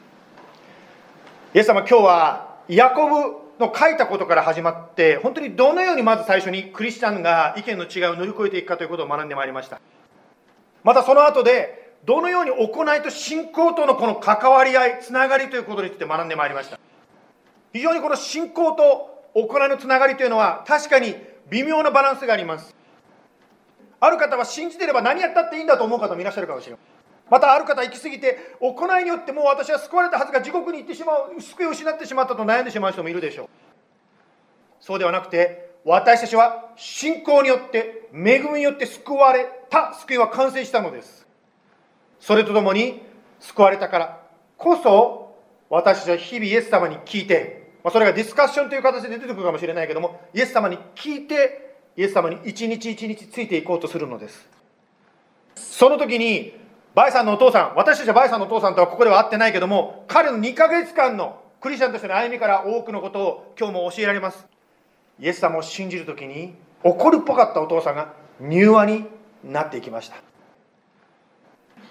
Speaker 3: う。イエス様今日はヤコブの書いたことから始まって本当にどのようにまず最初にクリスチャンが意見の違いを乗り越えていくかということを学んでまいりました。またその後でどのように行いと信仰とのこの関わり合いつながりということについて学んでまいりました。非常にこの信仰と行いのつながりというのは確かに微妙なバランスがあります。ある方は信じてれば何やったっていいんだと思う方もいらっしゃるかもしれないまたある方行き過ぎて行いによってもう私は救われたはずが地獄に行ってしまう救いを失ってしまったと悩んでしまう人もいるでしょう。そうではなくて私たちは信仰によって恵みによって救われた救いは完成したのです。それとともに救われたからこそ私たちは日々イエス様に聞いて、まあ、それがディスカッションという形で出てくるかもしれないけどもイエス様に聞いてイエス様に一日一日ついていこうとするのですその時にバイさんのお父さん、私たちはバイさんのお父さんとはここでは会ってないけども、彼の2ヶ月間のクリスチャンとしての歩みから多くのことを今日も教えられます。イエス様を信じるときに、怒るっぽかったお父さんが柔和になっていきました。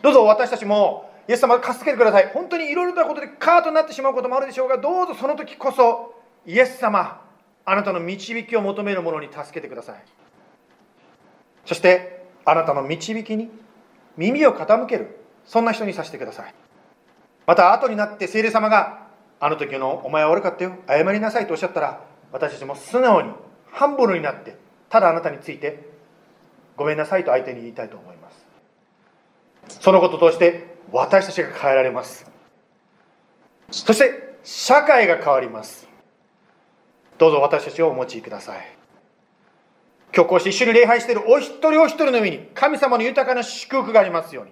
Speaker 3: どうぞ私たちも、イエス様が助けてください。本当にいろいろなことでカートになってしまうこともあるでしょうが、どうぞその時こそ、イエス様、あなたの導きを求める者に助けてください。そして、あなたの導きに耳を傾けるそんな人にさせてくださいまた後になって聖霊様があの時のお前は悪かったよ謝りなさいとおっしゃったら私たちも素直にハンブルになってただあなたについてごめんなさいと相手に言いたいと思いますそのこととして私たちが変えられます。そして社会が変わります。どうぞ私たちをお持ちください。今日こうして一緒に礼拝しているお一人お一人の上に神様の豊かな祝福がありますように。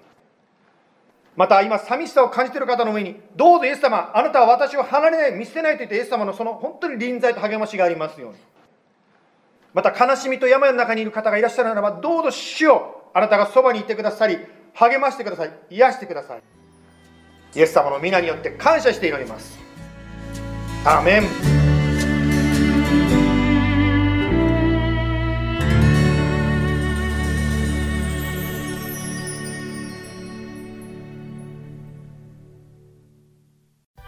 Speaker 3: また今寂しさを感じている方の上にどうぞイエス様あなたは私を離れない見捨てないと言ってイエス様のその本当に臨在と励ましがありますように。また悲しみと病の中にいる方がいらっしゃるならばどうぞ主をあなたがそばにいてくださり励ましてください。癒してください。イエス様の皆によって感謝して祈ります。アーメン。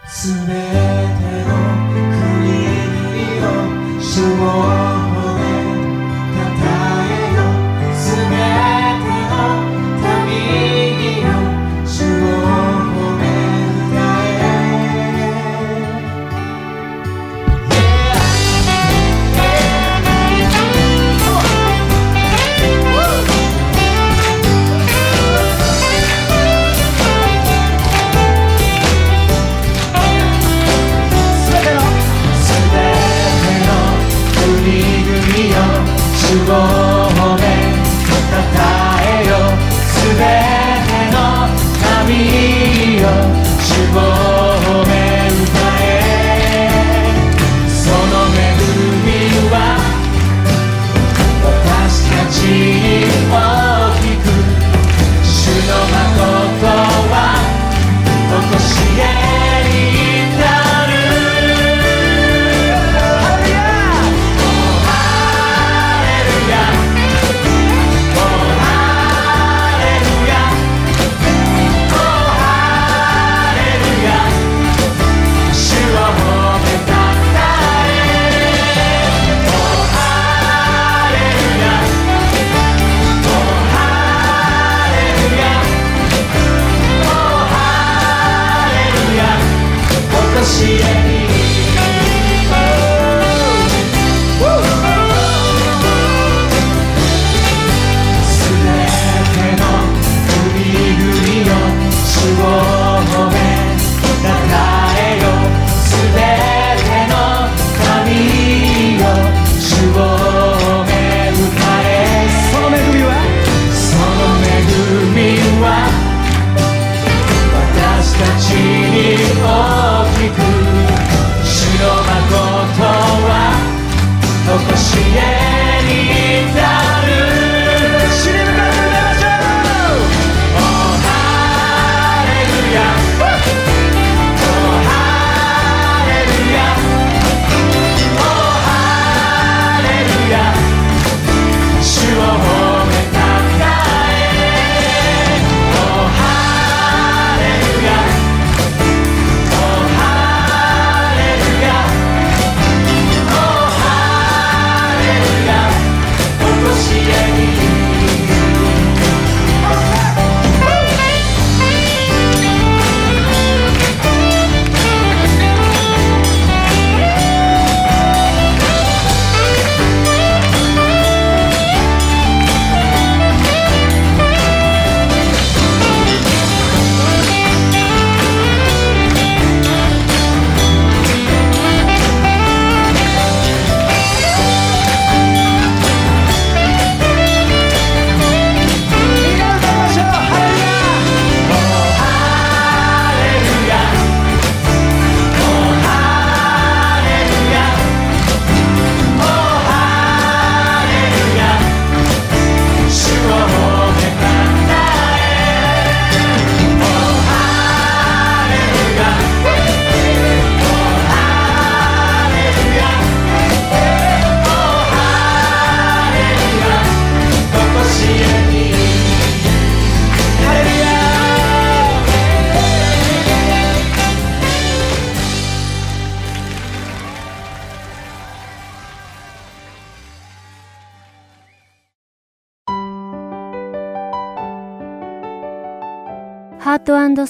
Speaker 3: すべての国々を主を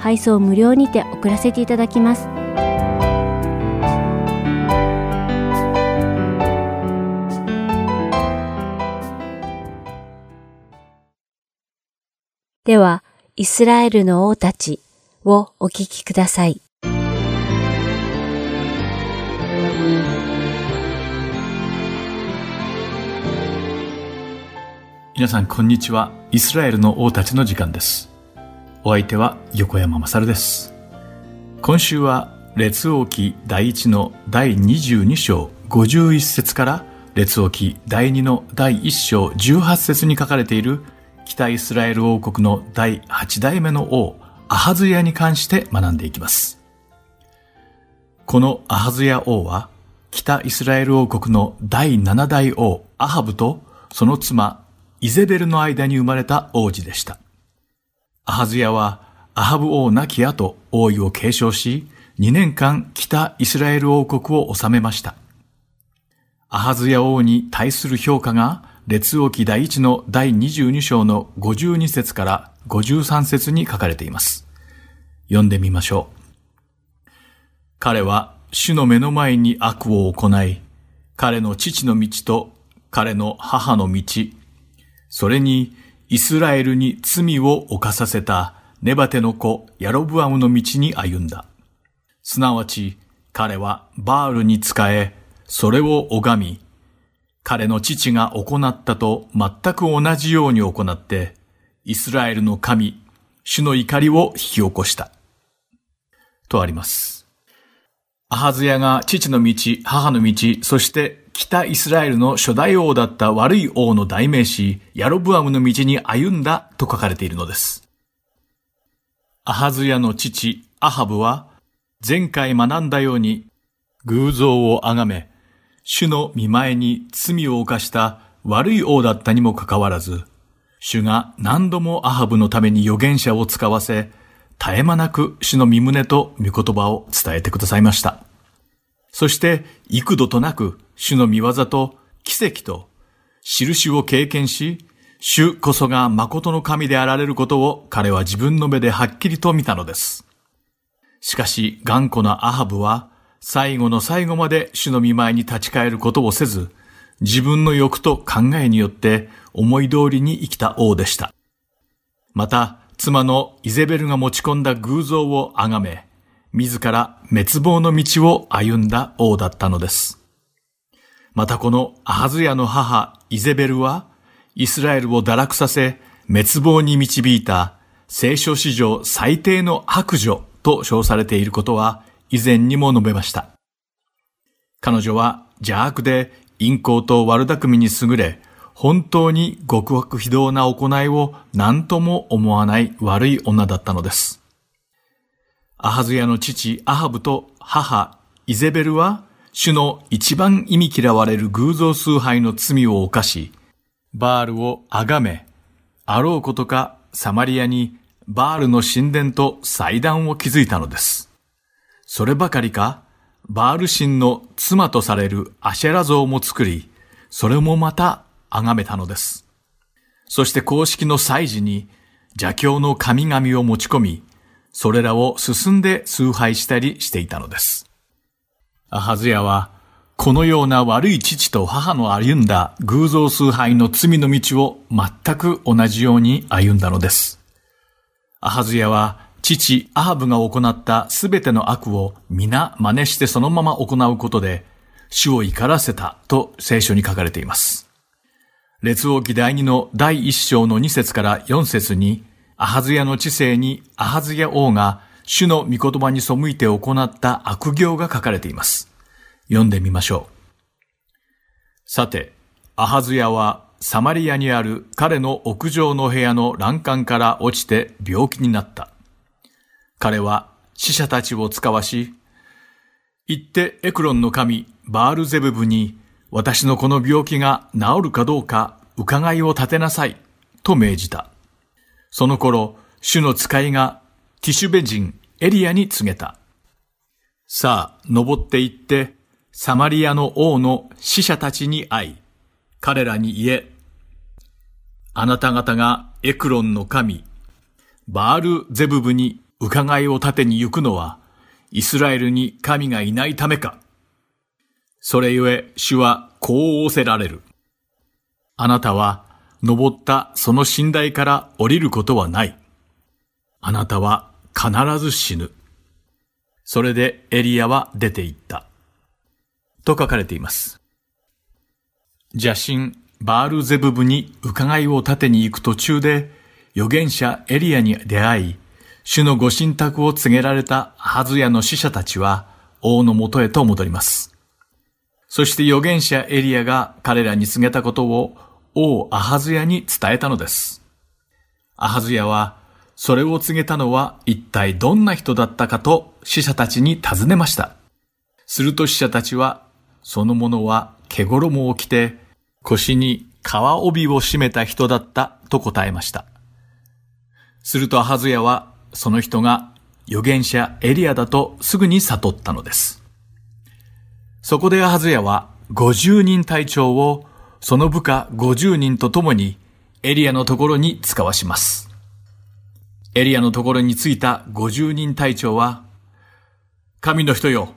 Speaker 1: 配送無料にて送らせていただきますでは、イスラエルの王たちをお聞きください。
Speaker 6: 皆さん、こんにちは。イスラエルの王たちの時間です。お相手は横山まさるです。今週は、列王記第1の第22章51節から列王記第2の第1章18節に書かれている北イスラエル王国の第8代目の王、アハズヤに関して学んでいきます。このアハズヤ王は、北イスラエル王国の第7代王、アハブとその妻、イゼベルの間に生まれた王子でした。アハズヤは、アハブ王亡き後、王位を継承し、2年間北イスラエル王国を治めました。アハズヤ王に対する評価が列王記第1の第22章の52節から53節に書かれています。読んでみましょう。彼は主の目の前に悪を行い、彼の父の道と彼の母の道、それにイスラエルに罪を犯させたネバテの子ヤロブアムの道に歩んだ。すなわち彼はバールに仕え、それを拝み、彼の父が行ったと全く同じように行って、イスラエルの神、主の怒りを引き起こした。とあります。アハズヤが父の道、母の道、そして北イスラエルの初代王だった悪い王の代名詞、ヤロブアムの道に歩んだと書かれているのです。アハズヤの父、アハブは、前回学んだように偶像を崇め、主の見前に罪を犯した悪い王だったにもかかわらず、主が何度もアハブのために預言者を使わせ、絶え間なく主の身胸と御言葉を伝えてくださいました。そして幾度となく主の見業と奇跡と印を経験し、主こそが誠の神であられることを彼は自分の目ではっきりと見たのです。しかし頑固なアハブは最後の最後まで主の見舞いに立ち返ることをせず、自分の欲と考えによって思い通りに生きた王でした。また、妻のイゼベルが持ち込んだ偶像を崇め、自ら滅亡の道を歩んだ王だったのです。またこのアハズヤの母イゼベルは、イスラエルを堕落させ、滅亡に導いた聖書史上最低の悪女と称されていることは以前にも述べました。彼女は邪悪で陰行と悪巧みに優れ、本当に極悪非道な行いを何とも思わない悪い女だったのです。アハズヤの父アハブと母イゼベルは、主の一番意味嫌われる偶像崇拝の罪を犯し、バールを崇め、あろうことかサマリアにバールの神殿と祭壇を築いたのです。そればかりか、バール神の妻とされるアシェラ像も作り、それもまた崇めたのです。そして公式の祭事に邪教の神々を持ち込み、それらを進んで崇拝したりしていたのです。アハズヤは、このような悪い父と母の歩んだ偶像崇拝の罪の道を全く同じように歩んだのです。アハズヤは父アハブが行ったすべての悪を皆真似してそのまま行うことで、主を怒らせたと聖書に書かれています。列王記第二の第一章の二節から四節に、アハズヤの知性にアハズヤ王が主の御言葉に背いて行った悪行が書かれています。読んでみましょう。さて、アハズヤはサマリアにある彼の屋上の部屋の欄干から落ちて病気になった。彼は死者たちを使わし、行ってエクロンの神バールゼブブに私のこの病気が治るかどうか伺いを立てなさいと命じた。その頃、主の使いがティシュベ人エリアに告げた。さあ、登って行って、サマリアの王の死者たちに会い、彼らに言え、あなた方がエクロンの神、バールゼブブに伺いを立てに行くのは、イスラエルに神がいないためか。それゆえ主はこう仰せられる。あなたは登ったその寝台から降りることはない。あなたは必ず死ぬ。それでエリアは出て行った。と書かれています。邪神バールゼブブに伺いを立てに行く途中で預言者エリアに出会い、主のご神託を告げられたハズヤの死者たちは王のもとへと戻ります。そして預言者エリアが彼らに告げたことを王アハズヤに伝えたのです。アハズヤはそれを告げたのは一体どんな人だったかと死者たちに尋ねました。すると死者たちは、その者は毛衣を着て腰に皮帯を締めた人だったと答えました。するとアハズヤはその人が預言者エリアだとすぐに悟ったのです。そこでアハズヤは50人隊長をその部下50人と共にエリアのところに使わします。エリアのところに着いた50人隊長は、神の人よ、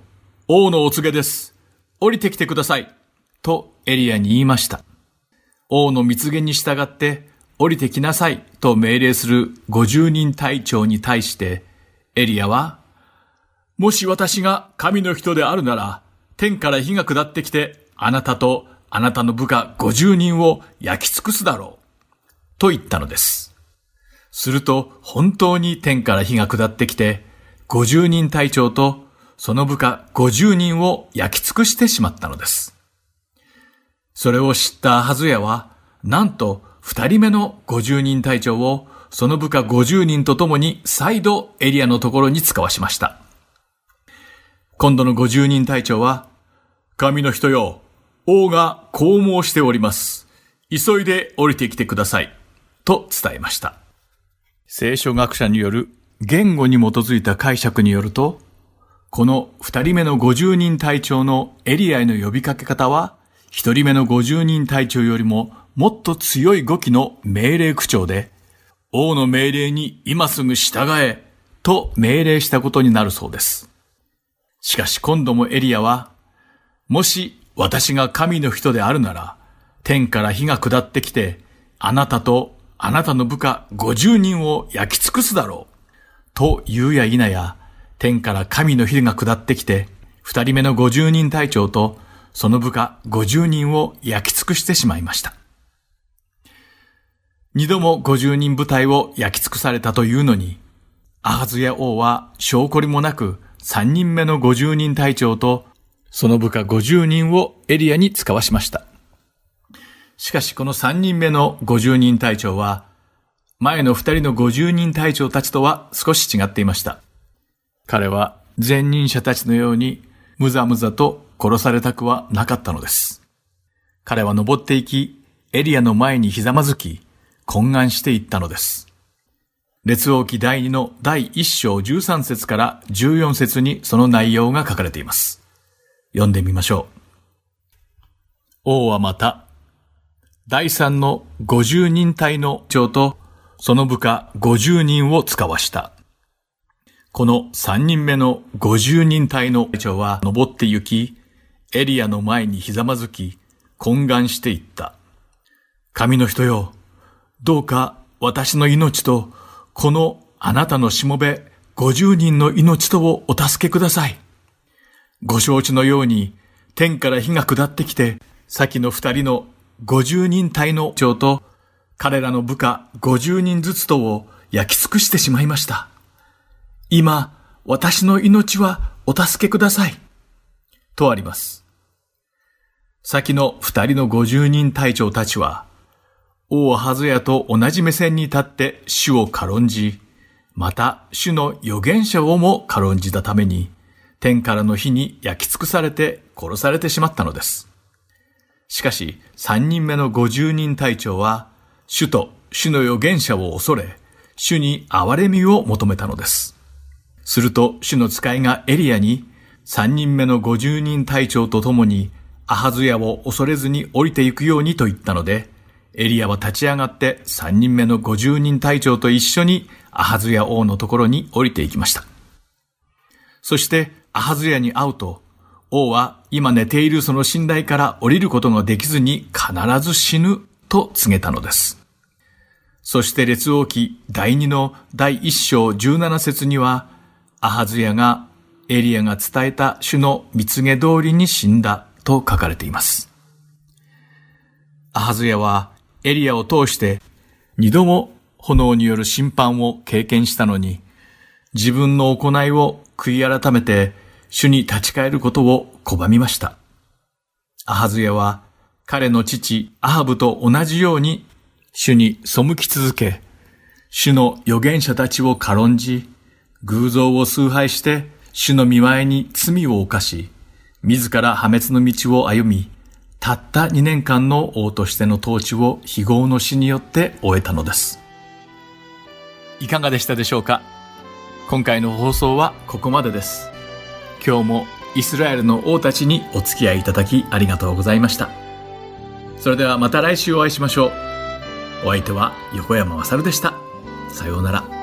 Speaker 6: 王のお告げです。降りてきてください。とエリアに言いました。王の蜜言に従って降りてきなさいと命令する50人隊長に対してエリアは、もし私が神の人であるなら、天から火が下ってきて、あなたとあなたの部下50人を焼き尽くすだろう。と言ったのです。すると本当に天から火が下ってきて、50人隊長とその部下50人を焼き尽くしてしまったのです。それを知ったハズヤは、なんと二人目の50人隊長をその部下50人と共に再度エリアのところに使わしました。今度の50人隊長は、神の人よ、王がこう申しております。急いで降りてきてください。と伝えました。聖書学者による言語に基づいた解釈によると、この二人目の50人隊長のエリアへの呼びかけ方は、一人目の50人隊長よりももっと強い語気の命令口調で、王の命令に今すぐ従え、と命令したことになるそうです。しかし今度もエリアは、もし私が神の人であるなら、天から火が下ってきて、あなたとあなたの部下50人を焼き尽くすだろう。と言うや否や、天から神の火が下ってきて、二人目の50人隊長とその部下50人を焼き尽くしてしまいました。二度も50人部隊を焼き尽くされたというのに、アハズヤ王は証拠りもなく三人目の50人隊長とその部下50人をエリアに使わしました。しかしこの三人目の50人隊長は、前の二人の50人隊長たちとは少し違っていました。彼は前任者たちのようにむざむざと殺されたくはなかったのです。彼は登っていき、エリアの前にひざまずき、懇願していったのです。列王記第2の第1章13節から14節にその内容が書かれています。読んでみましょう。王はまた、第3の50人隊の長とその部下50人を使わした。この3人目の50人隊の長は登って行き、エリアの前にひざまずき、懇願していった。神の人よ、どうか私の命とこのあなたのしもべ、50人の命とをお助けください。ご承知のように、天から火が下ってきて、先の二人の50人隊の長と、彼らの部下50人ずつとを焼き尽くしてしまいました。今、私の命はお助けください。とあります。先の二人の50人隊長たちは、王ハズヤと同じ目線に立って主を軽んじ、また主の預言者をも軽んじたために、天からの火に焼き尽くされて殺されてしまったのです。しかし、三人目の50人隊長は、主と主の預言者を恐れ、主に憐れみを求めたのです。すると、主の使いがエリアに、三人目の50人隊長と共に、アハズヤを恐れずに降りていくようにと言ったので、エリアは立ち上がって三人目の50人隊長と一緒にアハズヤ王のところに降りていきました。そしてアハズヤに会うと、王は今寝ているその寝台から降りることができずに必ず死ぬと告げたのです。そして列王記第2の第1章17節には、アハズヤがエリアが伝えた主の蜜げ通りに死んだと書かれています。アハズヤはエリアを通して二度も炎による審判を経験したのに、自分の行いを悔い改めて主に立ち返ることを拒みました。アハズヤは彼の父アハブと同じように主に背き続け、主の預言者たちを軽んじ、偶像を崇拝して主の見前に罪を犯し、自ら破滅の道を歩み、たった2年間の王としての統治を非業の死によって終えたのです。いかがでしたでしょうか？今回の放送はここまでです。今日もイスラエルの王たちにお付き合いいただきありがとうございました。それではまた来週お会いしましょう。お相手は横山まさるでした。さようなら。